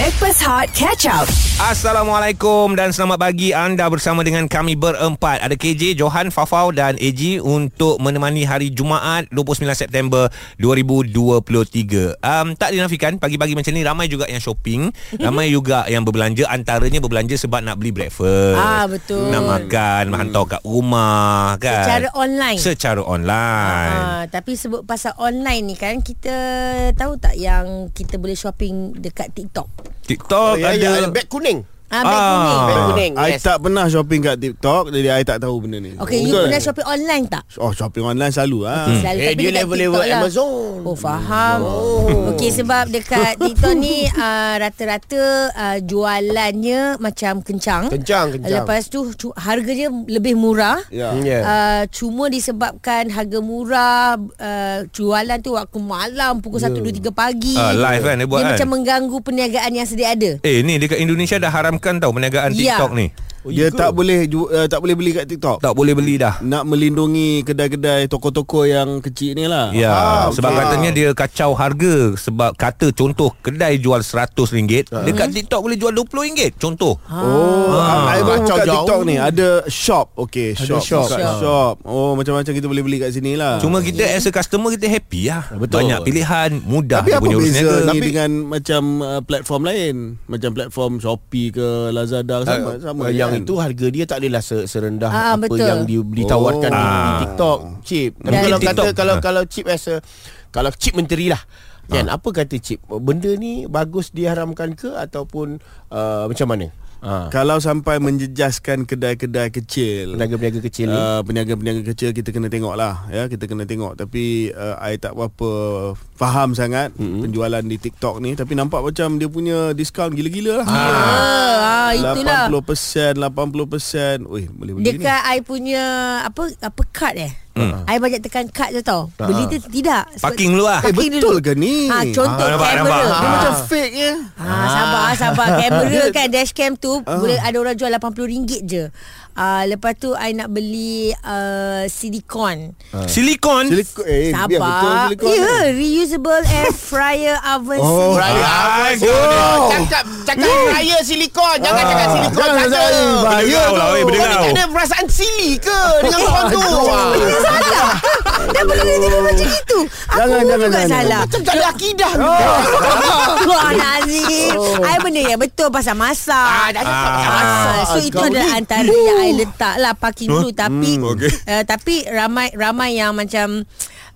Backpass Hot Catch Up. Assalamualaikum dan selamat pagi anda bersama dengan kami berempat Ada KJ, Johan, Fafau dan AG Untuk menemani hari Jumaat 29 September 2023 um, Tak dinafikan pagi-pagi macam ni Ramai juga yang shopping Ramai juga yang berbelanja Antaranya berbelanja sebab nak beli breakfast Ah, betul. Nak makan, hmm. hantar kat rumah kan Secara online. Secara online Ah, tapi sebut pasal online ni kan kita tahu tak yang kita boleh shopping dekat TikTok. TikTok Oh, ya, ada ya, beg kuning. Ah, beg Ah. kuning. Beg kuning. I yes. tak pernah shopping kat TikTok Jadi I tak tahu benda ni Okay, you Betul? pernah shopping online tak? Oh shopping online selalu ah. Okay, selalu Eh, dia level-level lah. Amazon. Oh faham oh. Okey sebab dekat TikTok ni uh, Rata-rata uh, Jualannya Macam kencang Kencang, kencang. Lepas tu cu- Harganya lebih murah Ya. Ya. Uh, cuma disebabkan harga murah uh, jualan tu waktu malam pukul yeah. 1 2 3 pagi. Ah, live kan dia buat Dia kan? macam mengganggu perniagaan yang sedia ada. Eh ni dekat Indonesia dah haramkan tau Perniagaan Ya. TikTok ni Dia tak boleh ju- uh, tak boleh beli kat TikTok. Tak boleh beli dah Nak melindungi kedai-kedai toko-toko yang kecil ni lah. Ya, Ah, sebab okey. katanya dia kacau harga sebab kata contoh kedai jual RM100 Ah. dekat TikTok boleh jual RM20 contoh. Oh, Ah. I baru Kacau kat TikTok ni. ni ada shop. Okey, shop. shop. Shop. shop. Oh, macam-macam kita boleh beli kat sini lah. Cuma kita as a customer kita happy lah. Betul. Banyak pilihan, mudah tapi apa punya urus beza niaga. ni Tapi- dengan macam uh, platform lain? Macam platform Shopee ke Lazada sama Uh, sama yang kan? itu harga dia tak adalah se- serendah Ah, apa betul. yang di, ditawarkan Oh. di, di. TikTok chip. Tapi Dan kalau TikTok- kata kalau kalau chip as a kalau chip menteri lah. Kan apa kata chip? Benda ni bagus diharamkan ke ataupun uh, macam mana? Ha. Kalau sampai menjejaskan kedai-kedai kecil Peniaga-peniaga kecil ni. uh, Peniaga-peniaga kecil Kita kena tengok lah ya, Kita kena tengok Tapi uh, I tak berapa Faham sangat mm-hmm. Penjualan di TikTok ni Tapi nampak macam Dia punya diskaun gila-gila lah Ah, ah itulah. 80% 80% Weh boleh beli ni Dekat I punya apa apa kad eh. Hmm. I banyak tekan kad je tau. Beli tu tidak. Sebab- Parking dulu lah. Eh Parking betul dulu. ke ni Ha, contoh Ah, nampak, kamera. nampak. Dia Ha. macam fake je Ha, sabar sabar kamera kan dashcam tu boleh ada orang jual RM80 je. Uh, lepas tu I nak beli uh, silikon. Silikon. Silikon Eh biar betul Sabar. silikon Ya, ni. yeah, reusable air fryer oven Oh, silikon. Raya Ah, apa oh. Cakap Cakap raya silikon Jangan cakap silikon Jangan saja cakap ni, bahaya Berdengau lah, weh, Kau ni berdengau. tak ada perasaan sili ke Dengan kau tu Ah. Salah. Dah boleh cakap macam itu. Aku Jangan, jangan, juga jangan. salah. Macam tak ada akidah Wah Nazim I benda yang betul pasal masak Ah, dah cakap pasal masak. Ah, So itu adalah antara yang I letak lah Parking dulu Tapi Hmm, okey. uh, Tapi ramai Ramai yang macam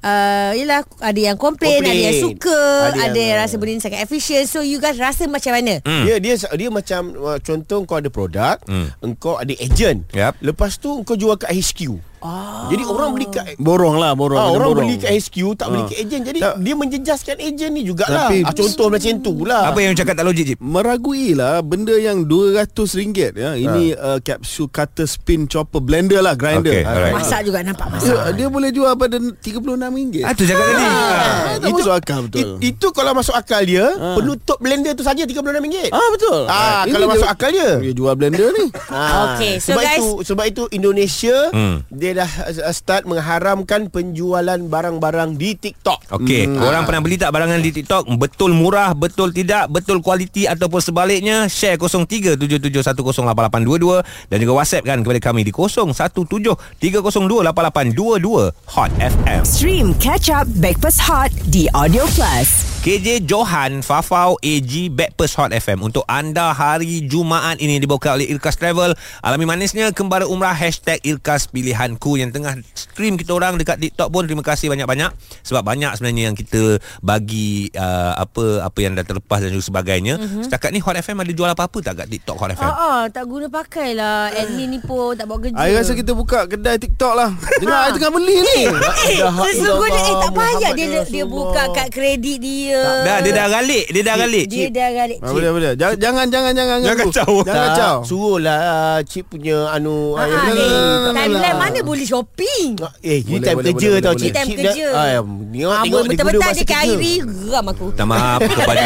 Uh, yelah ada yang komplain, Komplain. ada yang suka, Ada ada, yang- yang, yang rasa benda ni sangat efisien. So you guys rasa macam mana? Hmm. Dia dia dia macam uh, contoh kau ada produk, Hmm. engkau ada agent. Yup. Lepas tu engkau jual kat HQ. Ah. Jadi orang beli kat Borong lah borong Ah, orang borong. beli kat HQ tak beli Ah. kat agent Jadi Tak. dia menjejaskan agent ni jugalah Tapi- ah, Contoh macam tu lah Apa yang cakap tak logik, Cip? Meragui lah Benda yang RM200 ya. Ini uh, capsule cutter spin chopper blender lah grinder Okey, alright. Masak juga nampak masak. dia, dia boleh jual pada RM36 Ah, tu cakap tadi. Ah, tak masuk akal betul It, itu kalau masuk akal dia Ah. Penutup blender tu saja RM36 Ah betul. Ah, Ini kalau dia- masuk akal dia. Dia jual blender ni. Ah, Okey, so sebab guys- itu sebab itu Indonesia Hmm. dia dah uh, start mengharamkan penjualan barang-barang di TikTok. Okey, hmm. korang pernah beli tak barangan di TikTok? Betul murah, betul tidak, betul kualiti ataupun sebaliknya? Share 0377108822 dan juga WhatsApp kan kepada kami di 0173028822 Hot FM. Stream Catch Up Backpass Hot di Audio Plus. KJ Johan Fafau AG Backpers Hot FM Untuk anda hari Jumaat ini Dibawa oleh Irkas Travel Alami manisnya Kembara Umrah Hashtag Irkas Pilihanku Yang tengah stream kita orang Dekat TikTok pun Terima kasih banyak-banyak Sebab banyak sebenarnya Yang kita bagi uh, Apa apa yang dah terlepas Dan juga sebagainya mm-hmm. Setakat ni Hot FM ada jual apa-apa tak Kat TikTok Hot FM Ah, ah, tak guna pakai lah Admin ni pun tak buat kerja I rasa kita buka kedai TikTok lah. Dengar Ha. I tengah beli ni. Eh, Dah- sesungguhnya eh, tak Muhammad payah dia, dia, dia Rasulullah. buka kad kredit dia. Dah dia dah galik Dia dah galik Dia dah galik. Ah, boleh boleh. Jangan jangan jangan jangan. Kacau. Jangan Tak, kacau. Suruhlah uh, Cip punya anu Ah, ayam ah, ni. ni, tak timeline lah. mana boleh shopping? Eh, ni time kerja tau Cip. Time kerja. Ah, Tengok Ah, tengok dia guna betul-betul dia. Khairi geram aku. Minta maaf kepada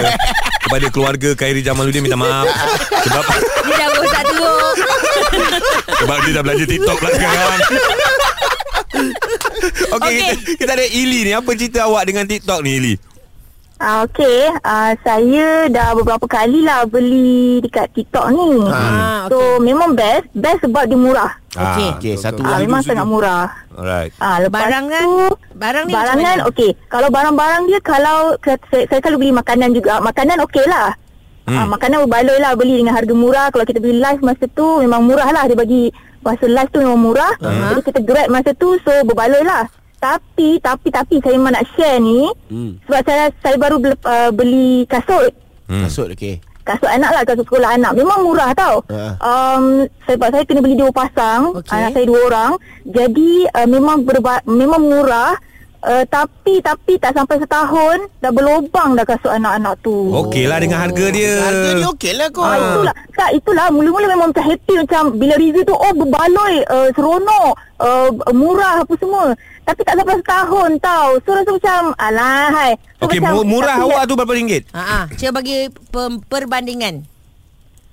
kepada keluarga Khairi Jamaluddin minta maaf sebab Dia dah rosak teruk. sebab dia dah belajar TikTok pula sekarang. Okey, Okey. kita, kita ada Ili ni. Apa cerita awak dengan TikTok ni Ili? Ah, okay, ah, saya dah beberapa kali lah beli dekat TikTok ni. Ah, So memang best, best sebab dia murah. Okey. Okey, satu Ah, memang sangat murah. Alright. Ah, lepas Barangan? tu, Barang ni barangan macam mana? okey. Kalau barang-barang dia kalau saya, saya selalu beli makanan juga. Makanan okey lah. Hmm. Ah, makanan berbaloi lah beli dengan harga murah. Kalau kita beli live masa tu memang murah lah. Dia bagi masa live tu memang murah. Uh-huh. Jadi kita grab masa tu so berbaloi lah. Tapi, tapi, tapi saya memang nak share ni. Hmm. Sebab saya saya baru beli, uh, beli kasut. Hmm. Kasut okey. Kasut anak lah Kasut sekolah anak Memang murah tau Ha. um, Sebab saya kena beli dua pasang Okey. Anak saya dua orang Jadi uh, Memang berba- Memang murah uh, Tapi Tapi tak sampai setahun Dah berlubang dah kasut anak-anak tu Okey lah dengan harga dia. Harga dia okey lah kot. Ah, itulah tak itulah mula-mula memang macam happy macam bila review tu oh berbaloi uh, seronok uh, murah apa semua tapi tak sampai setahun tau so rasa macam alah hai so, Okey, mu- murah awak tu berapa ringgit? Ha ah, cuba bagi pem- perbandingan.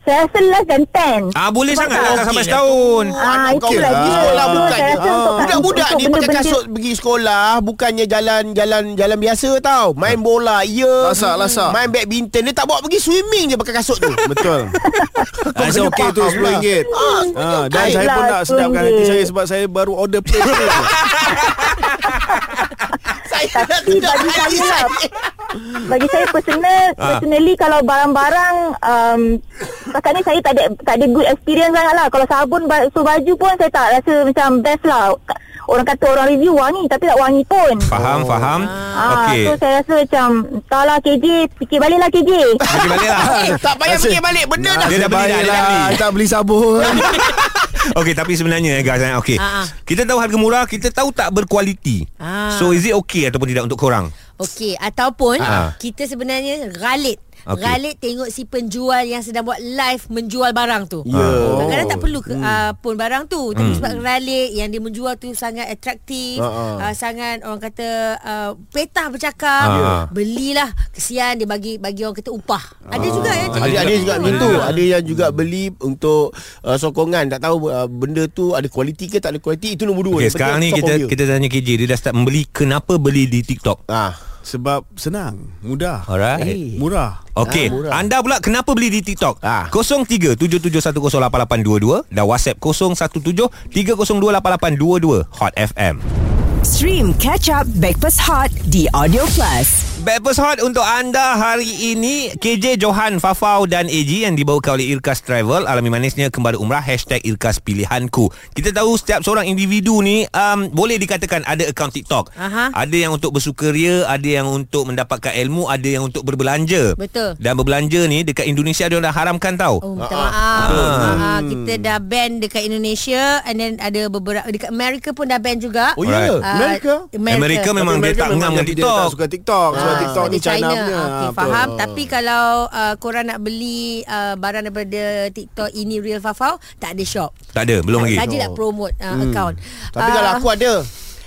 Saya rasa less than 10 Ah boleh Sebab sangat lah tak sampai setahun. Ah, Anak kau itulah pergi dia. sekolah Itu bukannya. rasa untuk- Budak-budak untuk ni pakai benda-benda- kasut pergi sekolah bukannya jalan jalan jalan biasa tau. Main bola, ya. Lasak, lasak. Main badminton dia tak bawa pergi swimming je pakai kasut tu. Betul. Kau Rasa kena okey tu faham lah. RM10. Ah, Ha, dan saya pun Lah, nak sedapkan hati RM10. saya sebab saya baru order plate tu. Saya Tapi bagi saya lah saya. Bagi saya personal Ah. Personally Kalau barang-barang um, Setakat ni saya tak ada Tak ada good experience sangat lah Kalau sabun Basuh baju pun Saya tak rasa macam best lah Orang kata orang review wangi Tapi tak wangi pun Faham, faham. Ah, Okey. So saya rasa macam Entahlah KJ Fikir balik lah KJ Okey balik lah. Tak payah fikir balik benda dah. Dia dah beli dah, dia dah beli. Tak beli sabun. Okey tapi sebenarnya guys eh, okey. Ah, ah. Kita tahu harga murah, kita tahu tak berkualiti. Ah. So is it okay ataupun tidak untuk korang? Okey, ataupun Ah. kita sebenarnya galit. Okey. Galit tengok si penjual yang sedang buat live menjual barang tu. Ya. Kadang-kadang tak perlu ke, Hmm. uh, pun barang tu Tapi sebab galit Yang dia menjual tu sangat atraktif Ha, ha. uh, Sangat orang kata uh, Petah bercakap Ha. Belilah Kesian dia bagi bagi orang kata upah Ada juga yang Ada ada juga macam tu. Ah. Ada yang juga beli untuk uh, sokongan. Tak tahu uh, benda tu ada kualiti ke tak ada kualiti. Itu nombor dua. Yang sekarang ni kita dia. kita tanya KJ dia dah start membeli kenapa beli di TikTok? Ah. Sebab senang, mudah. Alright. Eh. Murah. Okey, Ah, murah. anda pula kenapa beli di TikTok? Ah. 0377108822 dan WhatsApp 0173028822 Hot FM. Stream Catch Up Backpass Hot di Audio Plus. Backpast Hot untuk anda hari ini KJ Johan Fafau dan AG yang dibawakan oleh Irkas Travel alami manisnya kembali umrah Hashtag Irkas Pilihanku Kita tahu setiap seorang individu ni um, Boleh dikatakan ada akaun TikTok Aha. Ada yang untuk bersukaria Ada yang untuk mendapatkan ilmu Ada yang untuk berbelanja Betul. Dan berbelanja ni dekat Indonesia dia dah haramkan tau Oh minta maaf ah, Kita dah ban dekat Indonesia And then ada beberapa Dekat Amerika pun dah ban juga Oh ya. Alright. Ah, Amerika. Amerika memang Tapi dia tak ngam dengan dia TikTok tak suka TikTok. Sebab Ah, TikTok ni dia China punya. Ah, betul. faham. Tapi kalau uh, korang nak beli uh, barang daripada TikTok ini Real Fafau, tak ada shop. Tak ada, belum lagi Saja nak promote uh, account. Tapi kalau aku ada.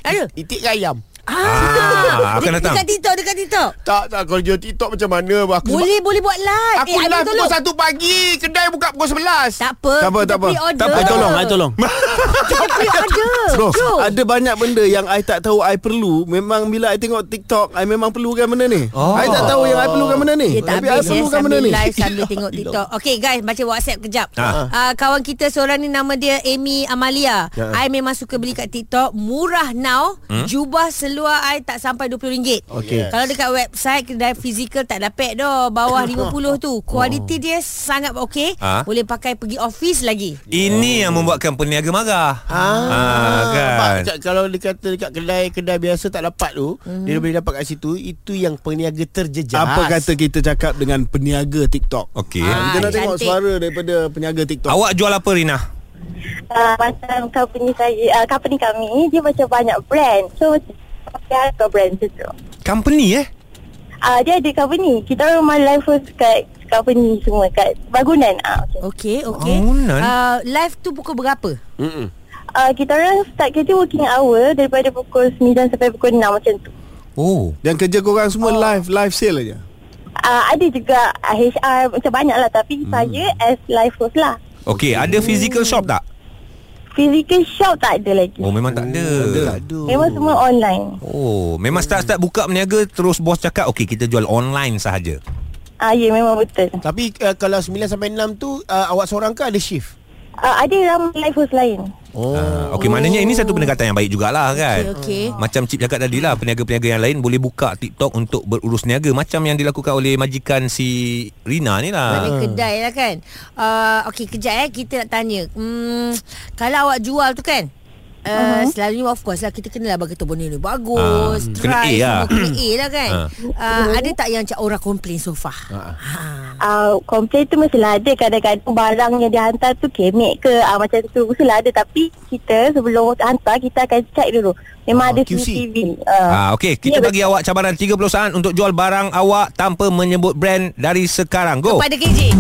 Ada? Itik ke ayam? Ah, akan Dia- datang. Dekat TikTok, dekat TikTok. Tak, tak. Kalau jual TikTok macam mana? Aku Boleh, boleh buat live. Aku eh, live pukul tolong. 1 pagi. Kedai buka pukul 11. Tak apa. Tak apa, tak apa. Tak apa, I tolong, I tolong. Kita pre-order. Bro, ada banyak benda yang I tak tahu I perlu. Memang bila I tengok TikTok, I memang perlukan benda ni. Oh. I tak tahu yang I perlukan benda ni. Dia tak Tapi I habis ya perlukan benda Sambil ni. live Sambil tengok TikTok Okay guys Baca WhatsApp kejap Ah. uh, Kawan kita seorang ni Nama dia Amy Amalia Ya. I memang suka beli kat TikTok Murah now Hmm? Jubah seluar I tak sampai RM20 Okey. Kalau dekat website Kedai fizikal tak dapat dah Bawah 50 tu Kualiti dia sangat okey Ah. Boleh pakai pergi office lagi Ini yang membuatkan peniaga marah Ah, kan? Pak, kalau dia kata dekat kedai-kedai biasa tak dapat tu, Mhm. dia boleh dapat kat situ, itu yang peniaga terjejas. Apa kata kita cakap dengan peniaga TikTok? Okey Ah, Kita nak tengok cantik. suara daripada peniaga TikTok. Awak jual apa Rina? uh, Macam company saya uh, Company kami Dia macam banyak brand So Dia ada brand tu Company eh? uh, Dia ada company Kita orang main live first kat company semua Kat bangunan uh, okay. Okey okey Bangunan? uh, Live tu pukul berapa? Mm-mm. uh, Kita orang start kerja working hour Daripada pukul 9 sampai pukul 6 macam tu Oh Dan kerja korang semua live live sale aja. uh, Ada juga uh, HR Macam banyak lah Tapi hmm. saya as live host lah Okey, ada physical shop tak? Physical shop tak ada lagi. Oh memang tak ada. Memang semua online. Oh, memang start-start buka berniaga terus bos cakap okey kita jual online sahaja. Ah, ya memang betul. Tapi uh, kalau 9 sampai 6 tu uh, awak seorang ke ada shift? Ah, ada ramai live host lain. Oh. Ah, okey maknanya ini satu pendekatan yang baik jugalah kan. Okey, okey. Macam Cip cakap tadi lah Peniaga-peniaga yang lain Boleh buka TikTok Untuk berurus niaga Macam yang dilakukan oleh Majikan si Rina ni lah Mana kedai lah kan uh, Okey kejap eh Kita nak tanya hmm, Kalau awak jual tu kan Uh, uh-huh. Selalunya of course lah Kita kenalah bagi tahu benda ni Bagus Try kena A lah. Kena A lah kan Ah. uh, Ada tak yang macam orang komplain so far ha. Ah, komplain tu mestilah ada kadang-kadang barang yang dia hantar tu kemek ke ah, macam tu mestilah ada tapi kita sebelum hantar kita akan check dulu memang Ah, ada QC. CCTV ah. Ah, Okey, kita Ya, bagi awak cabaran 30 saat untuk jual barang awak tanpa menyebut brand dari sekarang. Go. Pada KJ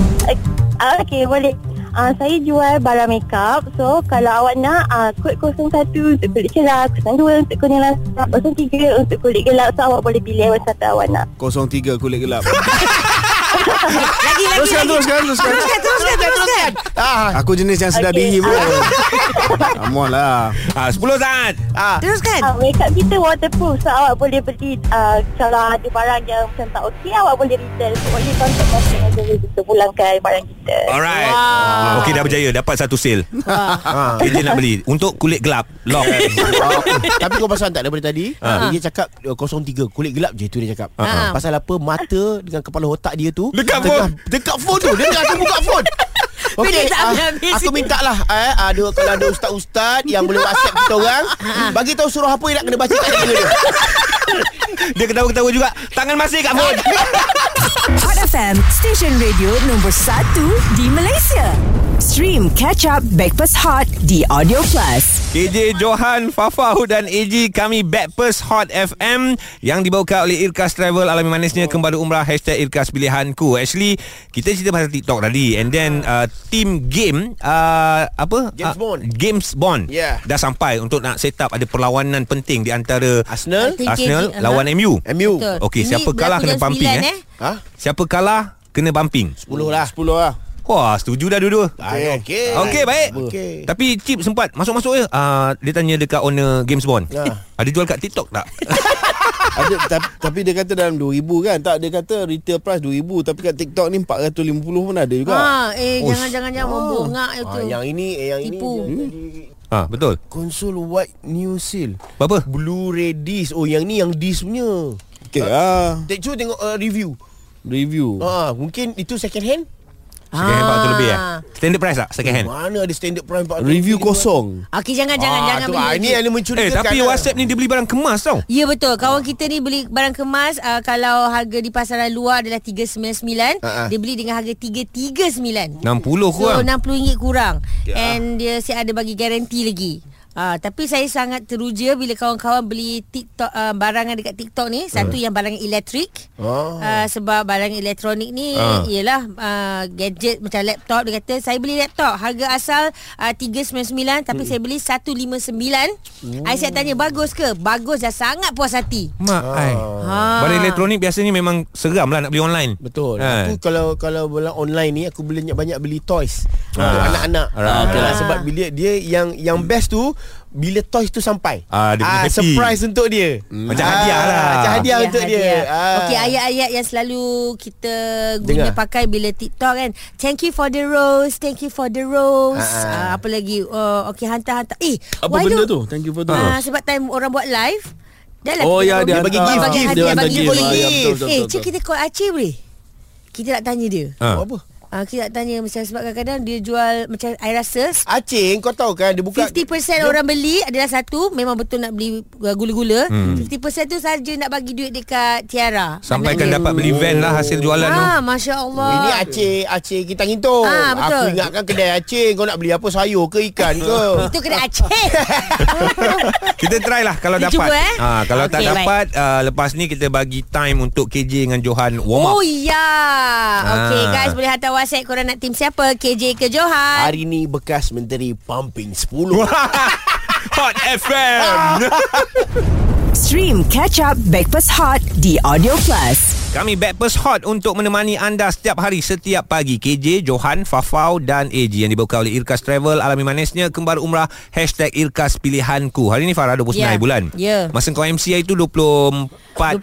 Ah, Okey boleh Ah, saya jual barang makeup. So kalau awak nak ah, Kod 01 untuk kulit cerah 02 untuk kulit gelap 03 untuk kulit gelap. So awak boleh pilih Apa satu awak nak. 03 kulit gelap. Lagi lagi Teruskan, lagi. teruskan, teruskan. Teruskan teruskan teruskan Ah. Aku jenis yang sedar Okey, diri pun. Come on lah. Ah, 10 saat. Ah. Teruskan Ah, makeup kita waterproof So awak boleh beli ah, Kalau ada barang yang macam tak okey Awak boleh return So boleh contact customer service Untuk pulangkan barang kita Alright. Wow. Okey dah berjaya dapat satu sale. Ah. KJ nak beli untuk kulit gelap. Lock. Oh, Tapi kau pasal tak daripada tadi Ha. Dia cakap uh, 03 Kulit gelap je tu dia cakap Ha. Pasal apa Mata dengan kepala otak dia tu Dekat phone. Dekat phone tu Dia tengah tu buka phone Okey, Dia tak ah, aku minta lah eh, ada kalau ada ustaz-ustaz yang boleh WhatsApp kita orang, bagi tahu suruh apa yang nak kena baca kat dia. dia. Dia ketawa-ketawa juga. Tangan masih kat phone. Hot FM, stesen radio nombor 1 di Malaysia. Stream Catch Up Backpass Hot di Audio Plus. KJ Johan, Fafau dan AG kami Backpast Hot FM yang dibawakan oleh Irkas Travel alami manisnya kembali umrah hashtag Irkas Pilihanku. Actually kita cerita pasal TikTok tadi and then uh, team game uh, apa James uh, Bond. James Bond Yeah. dah sampai untuk nak set up ada perlawanan penting di antara Arsenal, Arsenal KJ, lawan MU. MU. Betul. Okey, siapa kalah kena pumping, 9, eh? Ha? Siapa kalah kena bumping. 10 lah. 10 lah. Wah, setuju dah dua-dua. Okey. Okey. Okey, baik. Okey. Tapi Cip sempat masuk-masuk je. Uh, dia tanya dekat owner Games Bond. Ah. Ada jual kat TikTok tak? Ada, tapi, tapi dia kata dalam 2000 kan Tak dia kata retail price 2000 Tapi kat TikTok ni 450 pun ada juga Ha, eh Ush. jangan-jangan jangan membongak itu. Ah, yang ini eh, yang Tipu. ini yang tadi ha, betul. konsol white new seal. Berapa? Blu-ray disc. Oh yang ni yang disc punya. Okay ah, Tek cuba tengok uh, review. Review Ah, mungkin itu second hand? Second hand 400 lebih eh? Ah. Standard price tak? Second hand? Mana ada standard price 400 Review kosong Okey jangan jangan ah, jangan tu, beli. ah, Ini yang Eh, mencurigakan. tapi lah. WhatsApp ni dia beli barang kemas tau. Ya betul. Kawan kita ni beli barang kemas uh, kalau harga di pasaran luar adalah 399, Ha-ha. dia beli dengan harga 339. 60 So kurang. RM60 kurang Ya. And dia si ada bagi garanti lagi Ah, tapi saya sangat teruja bila kawan-kawan beli TikTok uh, barangan dekat TikTok ni satu yang barang elektrik Oh. uh, sebab barang elektronik ni Ah. ialah uh, gadget macam laptop dia kata saya beli laptop harga asal uh, 399 tapi saya beli 159 I saya tanya bagus ke bagus dah sangat puas hati Mak ai. ha. Barang elektronik biasanya memang seram lah nak beli online. Betul. Ha. Aku kalau kalau bola online ni aku boleh banyak beli toys untuk Ah. anak-anak. Alright. Ah, betul lah sebab bila dia yang yang best tu bila toys tu sampai. Ah, dia happy. surprise untuk dia. Macam hadiah lah. Macam hadiah untuk dia. Ah. Okey ayat-ayat yang selalu kita Dengar. guna pakai bila TikTok kan. Thank you for the rose, thank you for the rose. Ah, ah. Uh, apa lagi? Uh, okey hantar-hantar. Eh, Apa why benda don't- tu Thank you for the Ah, sebab time orang buat live Dah lah Oh ya dia bagi gift, bagi hadiah Dia bagi gift. Ah, ya, Eh, cik kita call Aceh boleh? Kita nak tanya dia. Buat apa? Ah, kita nak tanya macam sebab kadang-kadang dia jual macam I rasa Aceh kau tahu kan dia buka 50% orang beli adalah satu memang betul nak beli uh, gula-gula. Hmm. 50% tu saja nak bagi duit dekat Tiara. Sampai kan dia. dapat beli van lah hasil jualan tu. Ah, masya-Allah. Ini Aceh Aceh kita ngintung. Ah, betul. Aku ingatkan kedai Aceh kau nak beli apa sayur ke ikan ke? Itu kena Aceh. Kita try lah kalau Kita dapat. cuba, eh? Ha, kalau tak Okey, dapat uh, lepas ni kita bagi time untuk KJ dengan Johan warm up. Oh ya. Okey Ah. guys boleh hantar WhatsApp korang nak team siapa? KJ ke Johan? Hari ni bekas menteri pumping 10. Hot FM. Stream Catch Up Backpass Hot di Audio Plus. Kami Backpers Hot untuk menemani anda setiap hari setiap pagi. KJ, Johan, Fafau dan AG yang dibawa oleh Irkas Travel. Alami manisnya kembar umrah Hashtag Irkas Pilihanku. Hari ni Farah 29 Ya. hari bulan. Ya. Masa kau MC hari tu 24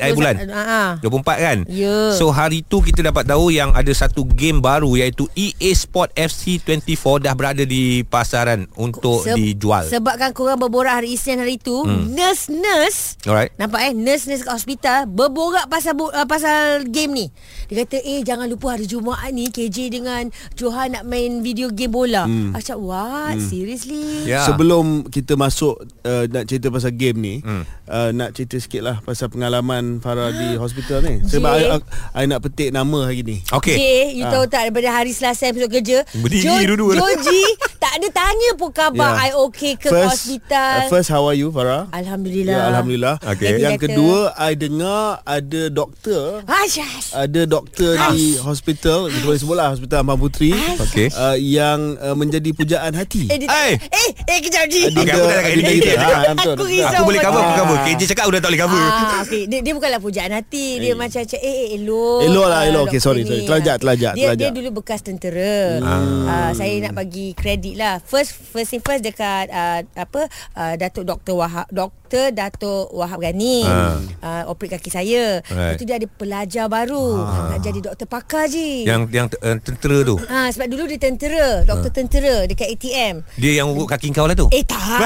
hari bulan. Ah, ah. 24 kan? Ya. So hari tu kita dapat tahu yang ada satu game baru iaitu EA Sport FC 24 dah berada di pasaran untuk Se- dijual. Sebabkan korang berborak hari Isnin hari tu hmm. Nurse-nurse Alright. Nampak eh Nurse-nurse kat hospital Berborak pasal bu- uh, pasal game ni Dia kata eh jangan lupa hari Jumaat ni KJ dengan Johan nak main video game bola hmm. Macam what? Hmm. Seriously? Ya. Sebelum kita masuk uh, nak cerita pasal game ni, Hmm. uh, nak cerita sikit lah pasal pengalaman Farah di hospital ni. Jay. Sebab I, I, I nak petik nama hari ni. Okey. Okay, you tahu tak daripada hari Selasa episod kerja Berdiri dulu. Joji tak ada tanya pun khabar Ya. I okay ke kat hospital uh, first how are you Farah? Alhamdulillah Ya, Alhamdulillah. Okey. Yang kata- kedua, I dengar ada doktor Asyas ada doktor di hospital kita boleh sebutlah hospital Ampang Puteri Okey. uh, yang uh, menjadi pujaan hati. Eh, Eh. eh, eh, kejap Ji. Aku tak. Aku risau. Aku boleh cover, aku cover. KJ cakap udah tak boleh cover. Ah, okay. dia, dia bukanlah pujaan hati Dia macam macam Eh, eh elok Elok lah, Ah, elok. Okey, doktor sorry, sorry. Telajak, telajak, dia, telajak. Dia dulu bekas tentera ah. Saya nak bagi kredit lah First first thing first Dekat uh, Apa uh, Datuk Dr. Wahab Dr. Datuk Wahab Ghani Ah. uh, Operate kaki saya Right. Lepas tu dia ada pelajar baru Nak jadi doktor pakar je Yang yang uh, tentera tu. Ah, sebab dulu dia tentera, doktor tentera dekat ATM. Dia yang urut kaki kau lah tu. Eh tak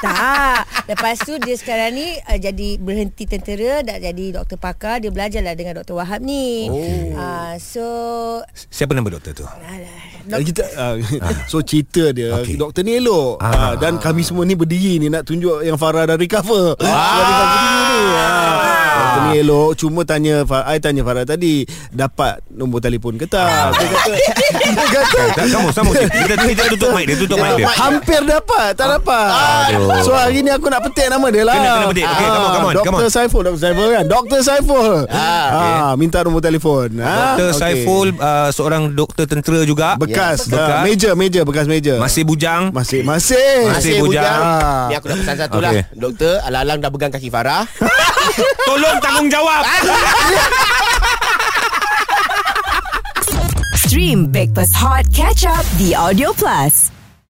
Tak Lepas tu dia sekarang ni uh, Jadi berhenti tentera Dah jadi doktor pakar Dia belajarlah dengan Dr. Wahab ni oh. uh, So Siapa nama doktor tu? Uh, kita uh, so cerita dia okay. doktor ni elok Ah. ah. dan kami semua ni berdiri ni nak tunjuk yang Farah dah recover. Ah. Berdiri ni. Ah. Doktor ni elok cuma tanya Farah, I tanya Farah tadi dapat nombor telefon ke tak? Dia kata dia kata Tak, kamu sama kita kita tutup mic dia, tutup mic dia. Hampir dapat Tak dapat Aduh. So hari ni aku nak petik nama dia lah Kena- kena petik. Okey, come on, come on, come Dr. on. Saiful Dr. Saiful kan Dr. Saiful ah, Minta nombor telefon ah, Dr. Saiful uh, seorang doktor tentera juga. Bekas Bekas. ah, Major Major Bekas major Masih bujang. Masih Masih Masih bujang. Ah. Ni aku nak pesan satu lah Doktor Alang-alang dah pegang kaki Farah Tolong tanggungjawab. Stream Breakfast Hot Catch Up di Audio Plus.